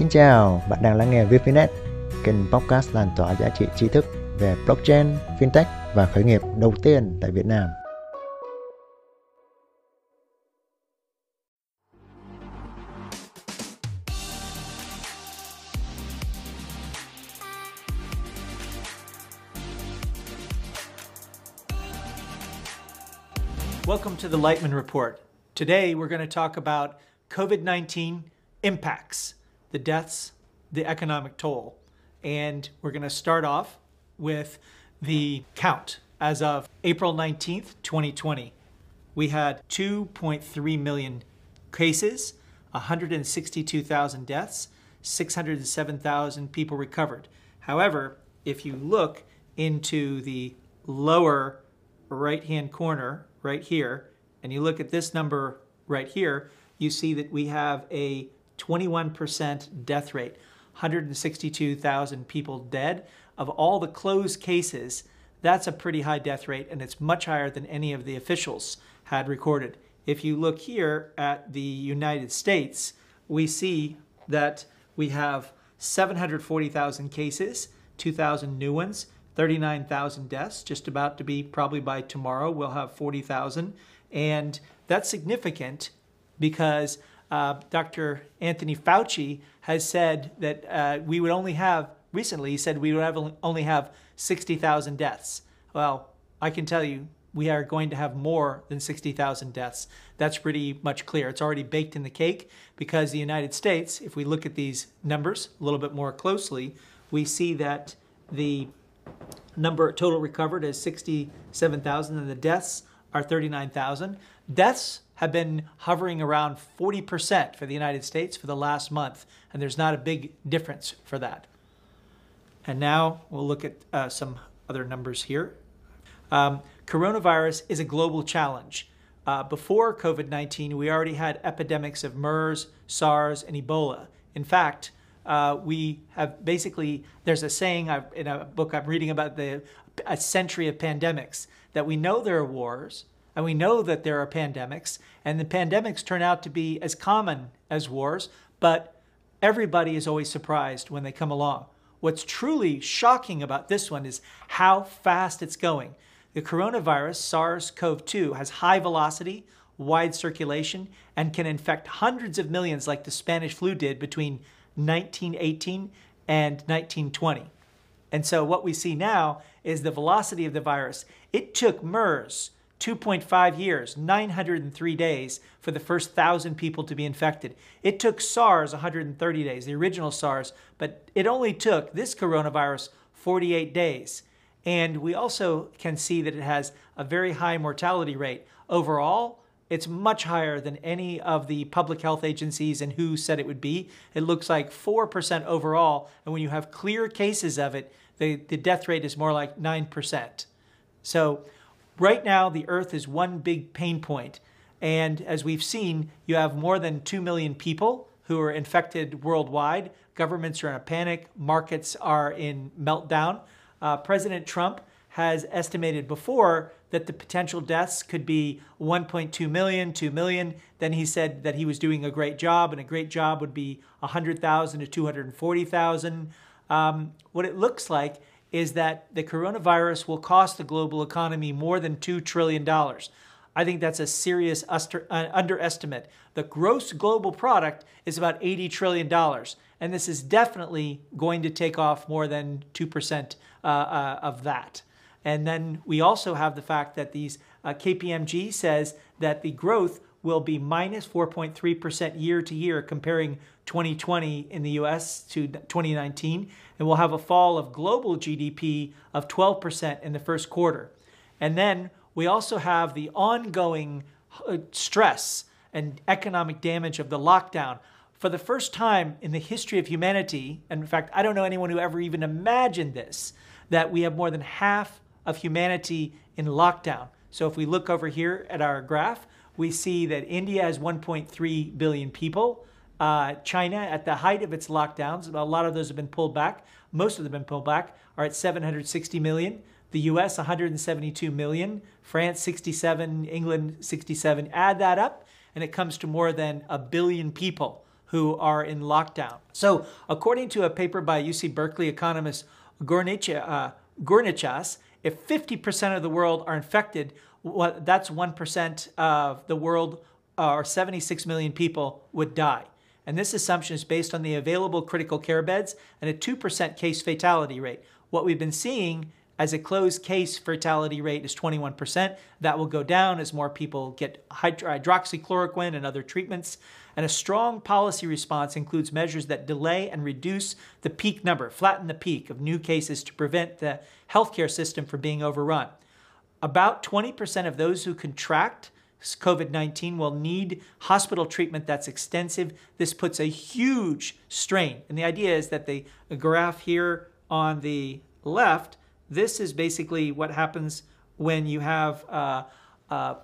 Xin chào, bạn đang lắng nghe VPNet, kênh podcast lan tỏa giá trị tri thức về blockchain, fintech và khởi nghiệp đầu tiên tại Việt Nam. Welcome to the Lightman Report. Today we're going to talk about COVID 19 impacts, the deaths, the economic toll. And we're going to start off with the count as of April 19th, 2020. We had 2.3 million cases, 162,000 deaths, 607,000 people recovered. However, if you look into the lower right hand corner right here, and you look at this number right here, you see that we have a 21% death rate, 162,000 people dead. Of all the closed cases, that's a pretty high death rate, and it's much higher than any of the officials had recorded. If you look here at the United States, we see that we have 740,000 cases, 2,000 new ones, 39,000 deaths, just about to be probably by tomorrow, we'll have 40,000. And that's significant because uh, Dr. Anthony Fauci has said that uh, we would only have, recently, he said we would have only have 60,000 deaths. Well, I can tell you, we are going to have more than 60,000 deaths. That's pretty much clear. It's already baked in the cake because the United States, if we look at these numbers a little bit more closely, we see that the number total recovered is 67,000 and the deaths are 39,000. Deaths have been hovering around 40% for the United States for the last month, and there's not a big difference for that. And now we'll look at uh, some other numbers here. Um, coronavirus is a global challenge. Uh, before COVID 19, we already had epidemics of MERS, SARS, and Ebola. In fact, uh, we have basically, there's a saying I've, in a book I'm reading about the a century of pandemics that we know there are wars and we know that there are pandemics and the pandemics turn out to be as common as wars, but everybody is always surprised when they come along. What's truly shocking about this one is how fast it's going. The coronavirus, SARS CoV 2, has high velocity, wide circulation, and can infect hundreds of millions like the Spanish flu did between 1918 and 1920. And so what we see now is the velocity of the virus. It took MERS 2.5 years, 903 days for the first 1,000 people to be infected. It took SARS 130 days, the original SARS, but it only took this coronavirus 48 days. And we also can see that it has a very high mortality rate. Overall, it's much higher than any of the public health agencies and WHO said it would be. It looks like 4% overall. And when you have clear cases of it, the, the death rate is more like 9%. So right now, the earth is one big pain point. And as we've seen, you have more than 2 million people who are infected worldwide. Governments are in a panic, markets are in meltdown. Uh, President Trump has estimated before that the potential deaths could be 1.2 million, 2 million. Then he said that he was doing a great job, and a great job would be 100,000 to 240,000. Um, what it looks like is that the coronavirus will cost the global economy more than $2 trillion. I think that's a serious uh, underestimate. The gross global product is about $80 trillion, and this is definitely going to take off more than 2% uh, uh, of that. And then we also have the fact that these uh, KPMG says that the growth will be minus 4.3% year to year comparing 2020 in the US to 2019 and we'll have a fall of global GDP of 12% in the first quarter. And then we also have the ongoing uh, stress and economic damage of the lockdown. For the first time in the history of humanity, and in fact, I don't know anyone who ever even imagined this, that we have more than half of humanity in lockdown. So if we look over here at our graph, we see that India has 1.3 billion people. Uh, China, at the height of its lockdowns, a lot of those have been pulled back. Most of them have been pulled back, are at 760 million. The US, 172 million. France, 67. England, 67. Add that up, and it comes to more than a billion people who are in lockdown. So, according to a paper by UC Berkeley economist uh, Gourinchas if 50% of the world are infected, well, that's 1% of the world, or 76 million people, would die. And this assumption is based on the available critical care beds and a 2% case fatality rate. What we've been seeing as a closed case fatality rate is 21%. That will go down as more people get hydroxychloroquine and other treatments. And a strong policy response includes measures that delay and reduce the peak number, flatten the peak of new cases to prevent the healthcare system from being overrun. About 20% of those who contract COVID 19 will need hospital treatment that's extensive. This puts a huge strain. And the idea is that the graph here on the left this is basically what happens when you have uh, uh,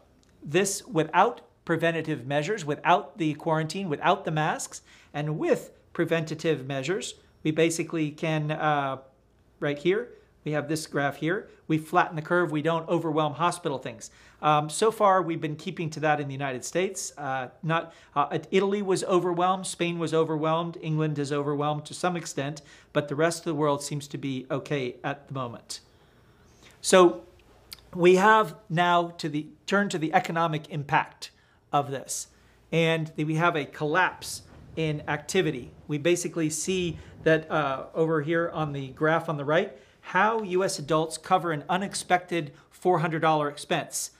this without preventative measures, without the quarantine, without the masks, and with preventative measures. We basically can, uh, right here, we have this graph here. We flatten the curve. We don't overwhelm hospital things. Um, so far, we've been keeping to that in the United States. Uh, not uh, Italy was overwhelmed. Spain was overwhelmed. England is overwhelmed to some extent, but the rest of the world seems to be okay at the moment. So we have now to the turn to the economic impact of this, and we have a collapse in activity. We basically see that uh, over here on the graph on the right how U.S. adults cover an unexpected $400 expense.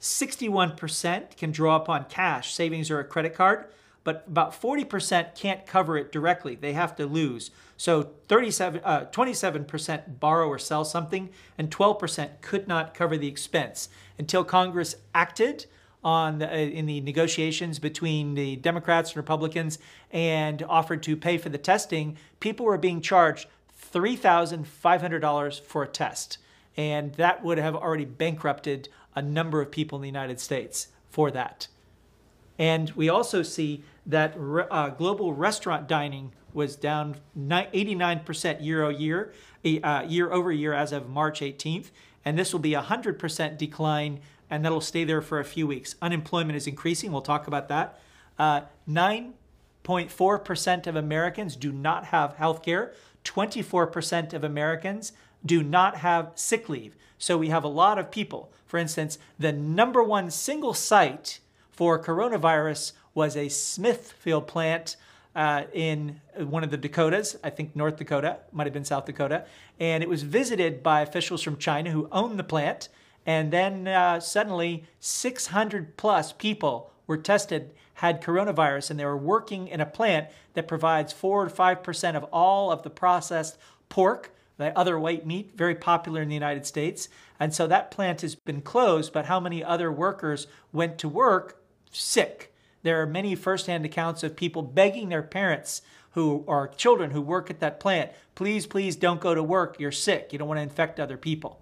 61% can draw upon cash, savings, or a credit card, but about 40% can't cover it directly. They have to lose. So 37, uh, 27% borrow or sell something, and 12% could not cover the expense until Congress acted on the, uh, in the negotiations between the Democrats and Republicans and offered to pay for the testing. People were being charged $3,500 for a test. And that would have already bankrupted a number of people in the United States for that. And we also see that uh, global restaurant dining was down 89% year over year, uh, year over year as of March 18th. And this will be a 100% decline, and that'll stay there for a few weeks. Unemployment is increasing. We'll talk about that. Uh, 9.4% of Americans do not have health care. 24% of Americans do not have sick leave. So we have a lot of people. For instance, the number one single site for coronavirus was a Smithfield plant uh, in one of the Dakotas, I think North Dakota, might have been South Dakota, and it was visited by officials from China who owned the plant. And then uh, suddenly, 600 plus people were tested, had coronavirus, and they were working in a plant that provides 4 to 5% of all of the processed pork, the other white meat, very popular in the United States. And so that plant has been closed, but how many other workers went to work sick? There are many firsthand accounts of people begging their parents who are children who work at that plant, please, please don't go to work. You're sick. You don't want to infect other people.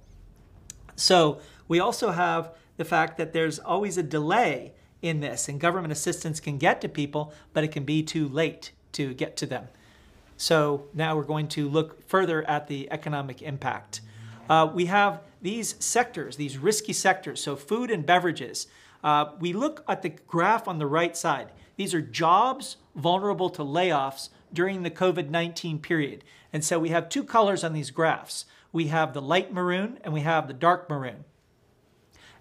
So we also have the fact that there's always a delay in this, and government assistance can get to people, but it can be too late to get to them. So now we're going to look further at the economic impact. Uh, we have these sectors, these risky sectors, so food and beverages. Uh, we look at the graph on the right side. These are jobs vulnerable to layoffs during the COVID 19 period. And so we have two colors on these graphs we have the light maroon and we have the dark maroon.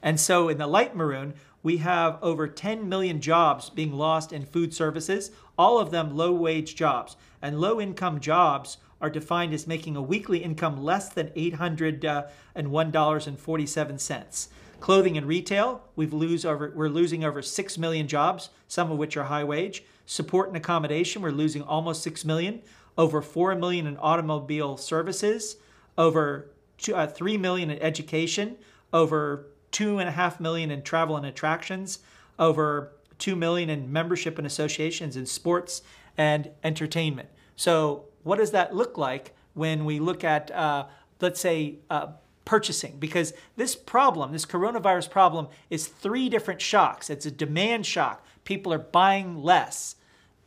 And so in the light maroon, we have over 10 million jobs being lost in food services, all of them low wage jobs. And low income jobs are defined as making a weekly income less than $801.47. Clothing and retail, we've lose over, we're losing over 6 million jobs, some of which are high wage. Support and accommodation, we're losing almost 6 million. Over 4 million in automobile services, over uh, 3 million in education, over 2.5 million in travel and attractions, over 2 million in membership and associations in sports and entertainment. So, what does that look like when we look at, uh, let's say, uh, purchasing because this problem, this coronavirus problem, is three different shocks. It's a demand shock, people are buying less.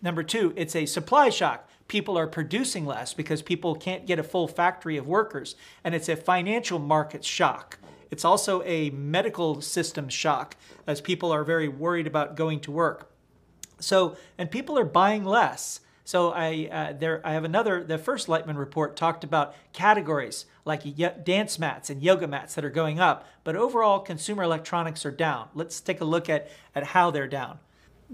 Number two, it's a supply shock. People are producing less because people can't get a full factory of workers. And it's a financial market shock. It's also a medical system shock as people are very worried about going to work. So, and people are buying less. So I uh, there I have another. The first Lightman report talked about categories like dance mats and yoga mats that are going up, but overall consumer electronics are down. Let's take a look at at how they're down.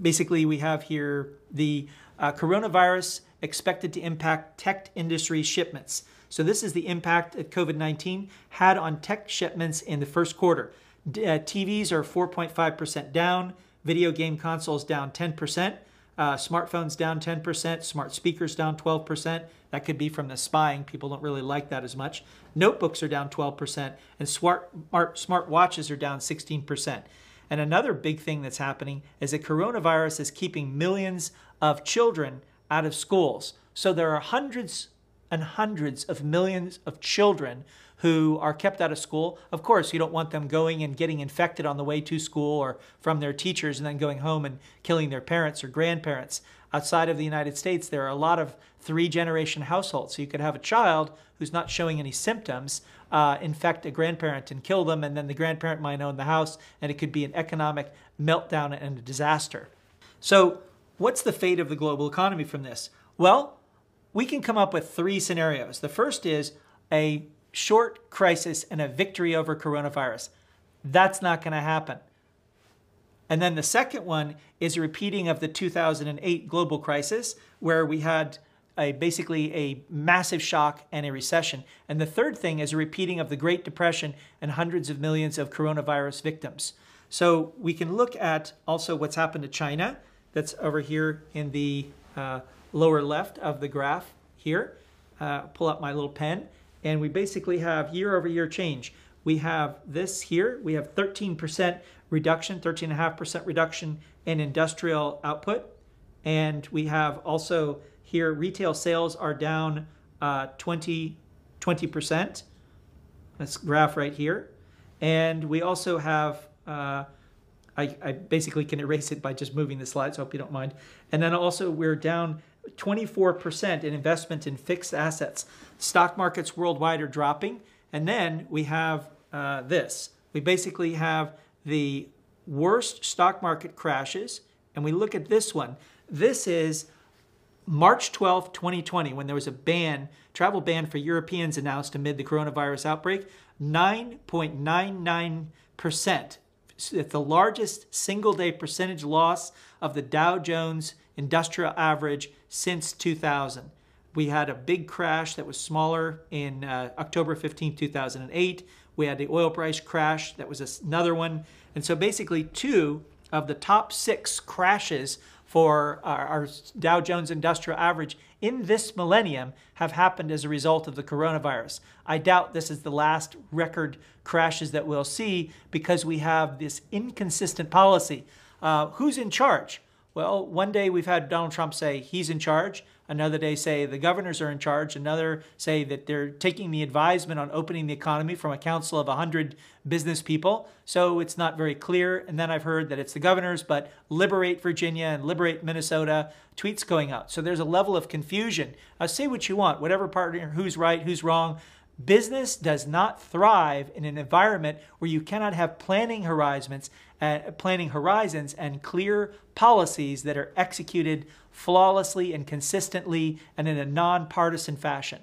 Basically, we have here the uh, coronavirus expected to impact tech industry shipments. So this is the impact that COVID-19 had on tech shipments in the first quarter. D- uh, TVs are 4.5% down, video game consoles down 10%. Uh, smartphones down 10%, smart speakers down 12%. That could be from the spying. People don't really like that as much. Notebooks are down 12%, and smart, smart watches are down 16%. And another big thing that's happening is that coronavirus is keeping millions of children out of schools. So there are hundreds and hundreds of millions of children who are kept out of school. Of course, you don't want them going and getting infected on the way to school or from their teachers and then going home and killing their parents or grandparents. Outside of the United States, there are a lot of three generation households. So you could have a child who's not showing any symptoms uh, infect a grandparent and kill them, and then the grandparent might own the house, and it could be an economic meltdown and a disaster. So, what's the fate of the global economy from this? Well, we can come up with three scenarios. The first is a short crisis and a victory over coronavirus. That's not going to happen. And then the second one is a repeating of the 2008 global crisis, where we had a, basically a massive shock and a recession. And the third thing is a repeating of the Great Depression and hundreds of millions of coronavirus victims. So we can look at also what's happened to China. That's over here in the uh, lower left of the graph here. Uh, pull up my little pen and we basically have year over year change. We have this here, we have 13% reduction, 13.5% reduction in industrial output. And we have also here retail sales are down uh, 20, 20%. This graph right here. And we also have, uh, I, I basically can erase it by just moving the slide, so hope you don't mind. And then also we're down 24% in investment in fixed assets. Stock markets worldwide are dropping. And then we have uh, this. We basically have the worst stock market crashes. And we look at this one. This is March 12, 2020, when there was a ban, travel ban for Europeans announced amid the coronavirus outbreak. 9.99%. It's the largest single day percentage loss of the Dow Jones industrial average since 2000. We had a big crash that was smaller in uh, October 15, 2008. We had the oil price crash, that was another one. And so basically, two of the top six crashes for our, our, Dow Jones Industrial Average in this millennium have happened as a result of the coronavirus. I doubt this is the last record crashes that we'll see because we have this inconsistent policy. Uh, who's in charge? Well, one day we've had Donald Trump say he's in charge. Another day say the governors are in charge. Another say that they're taking the advisement on opening the economy from a council of 100 business people. So it's not very clear. And then I've heard that it's the governors, but liberate Virginia and liberate Minnesota tweets going out. So there's a level of confusion. Uh, say what you want, whatever partner, who's right, who's wrong. Business does not thrive in an environment where you cannot have planning horizons, uh, planning horizons and clear policies that are executed flawlessly and consistently and in a nonpartisan fashion.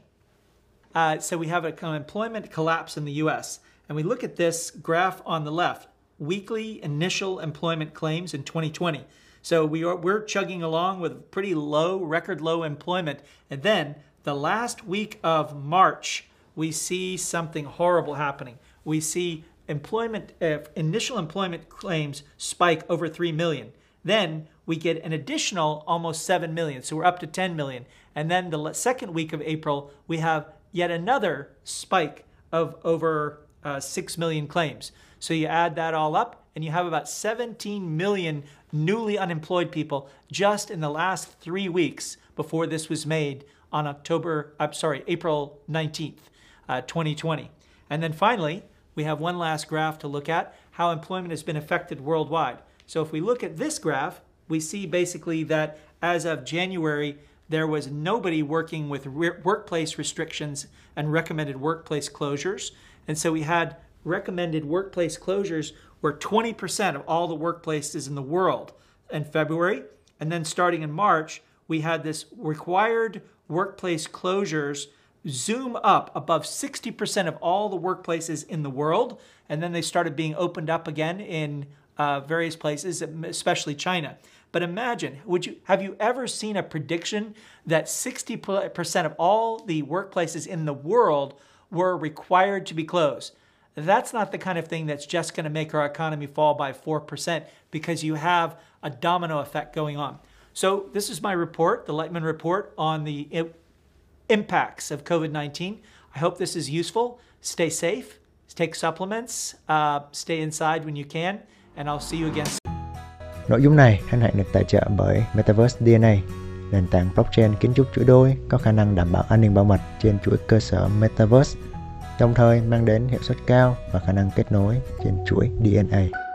Uh, so we have an employment collapse in the U.S. And we look at this graph on the left, weekly initial employment claims in 2020. So we are, we're chugging along with pretty low, record low employment. And then the last week of March, we see something horrible happening. We see employment uh, initial employment claims spike over 3 million. Then we get an additional almost 7 million. So we're up to 10 million. And then the second week of April, we have yet another spike of over uh, 6 million claims. So you add that all up and you have about 17 million newly unemployed people just in the last 3 weeks before this was made on October I'm sorry, April 19th uh, 2020. And then finally, we have one last graph to look at how employment has been affected worldwide. So if we look at this graph, we see basically that as of January, there was nobody working with re- workplace restrictions and recommended workplace closures. And so we had recommended workplace closures were 20% of all the workplaces in the world in February. And then starting in March, we had this required workplace closures zoom up above 60% of all the workplaces in the world. And then they started being opened up again in uh, various places, especially China. But imagine, would you have you ever seen a prediction that 60% of all the workplaces in the world were required to be closed? That's not the kind of thing that's just going to make our economy fall by 4% because you have a domino effect going on. So, this is my report, the Lightman report on the impacts of COVID 19. I hope this is useful. Stay safe, take supplements, uh, stay inside when you can, and I'll see you again. Nội dung này hân hạnh được tài trợ bởi Metaverse DNA, nền tảng blockchain kiến trúc chuỗi đôi có khả năng đảm bảo an ninh bảo mật trên chuỗi cơ sở Metaverse, đồng thời mang đến hiệu suất cao và khả năng kết nối trên chuỗi DNA.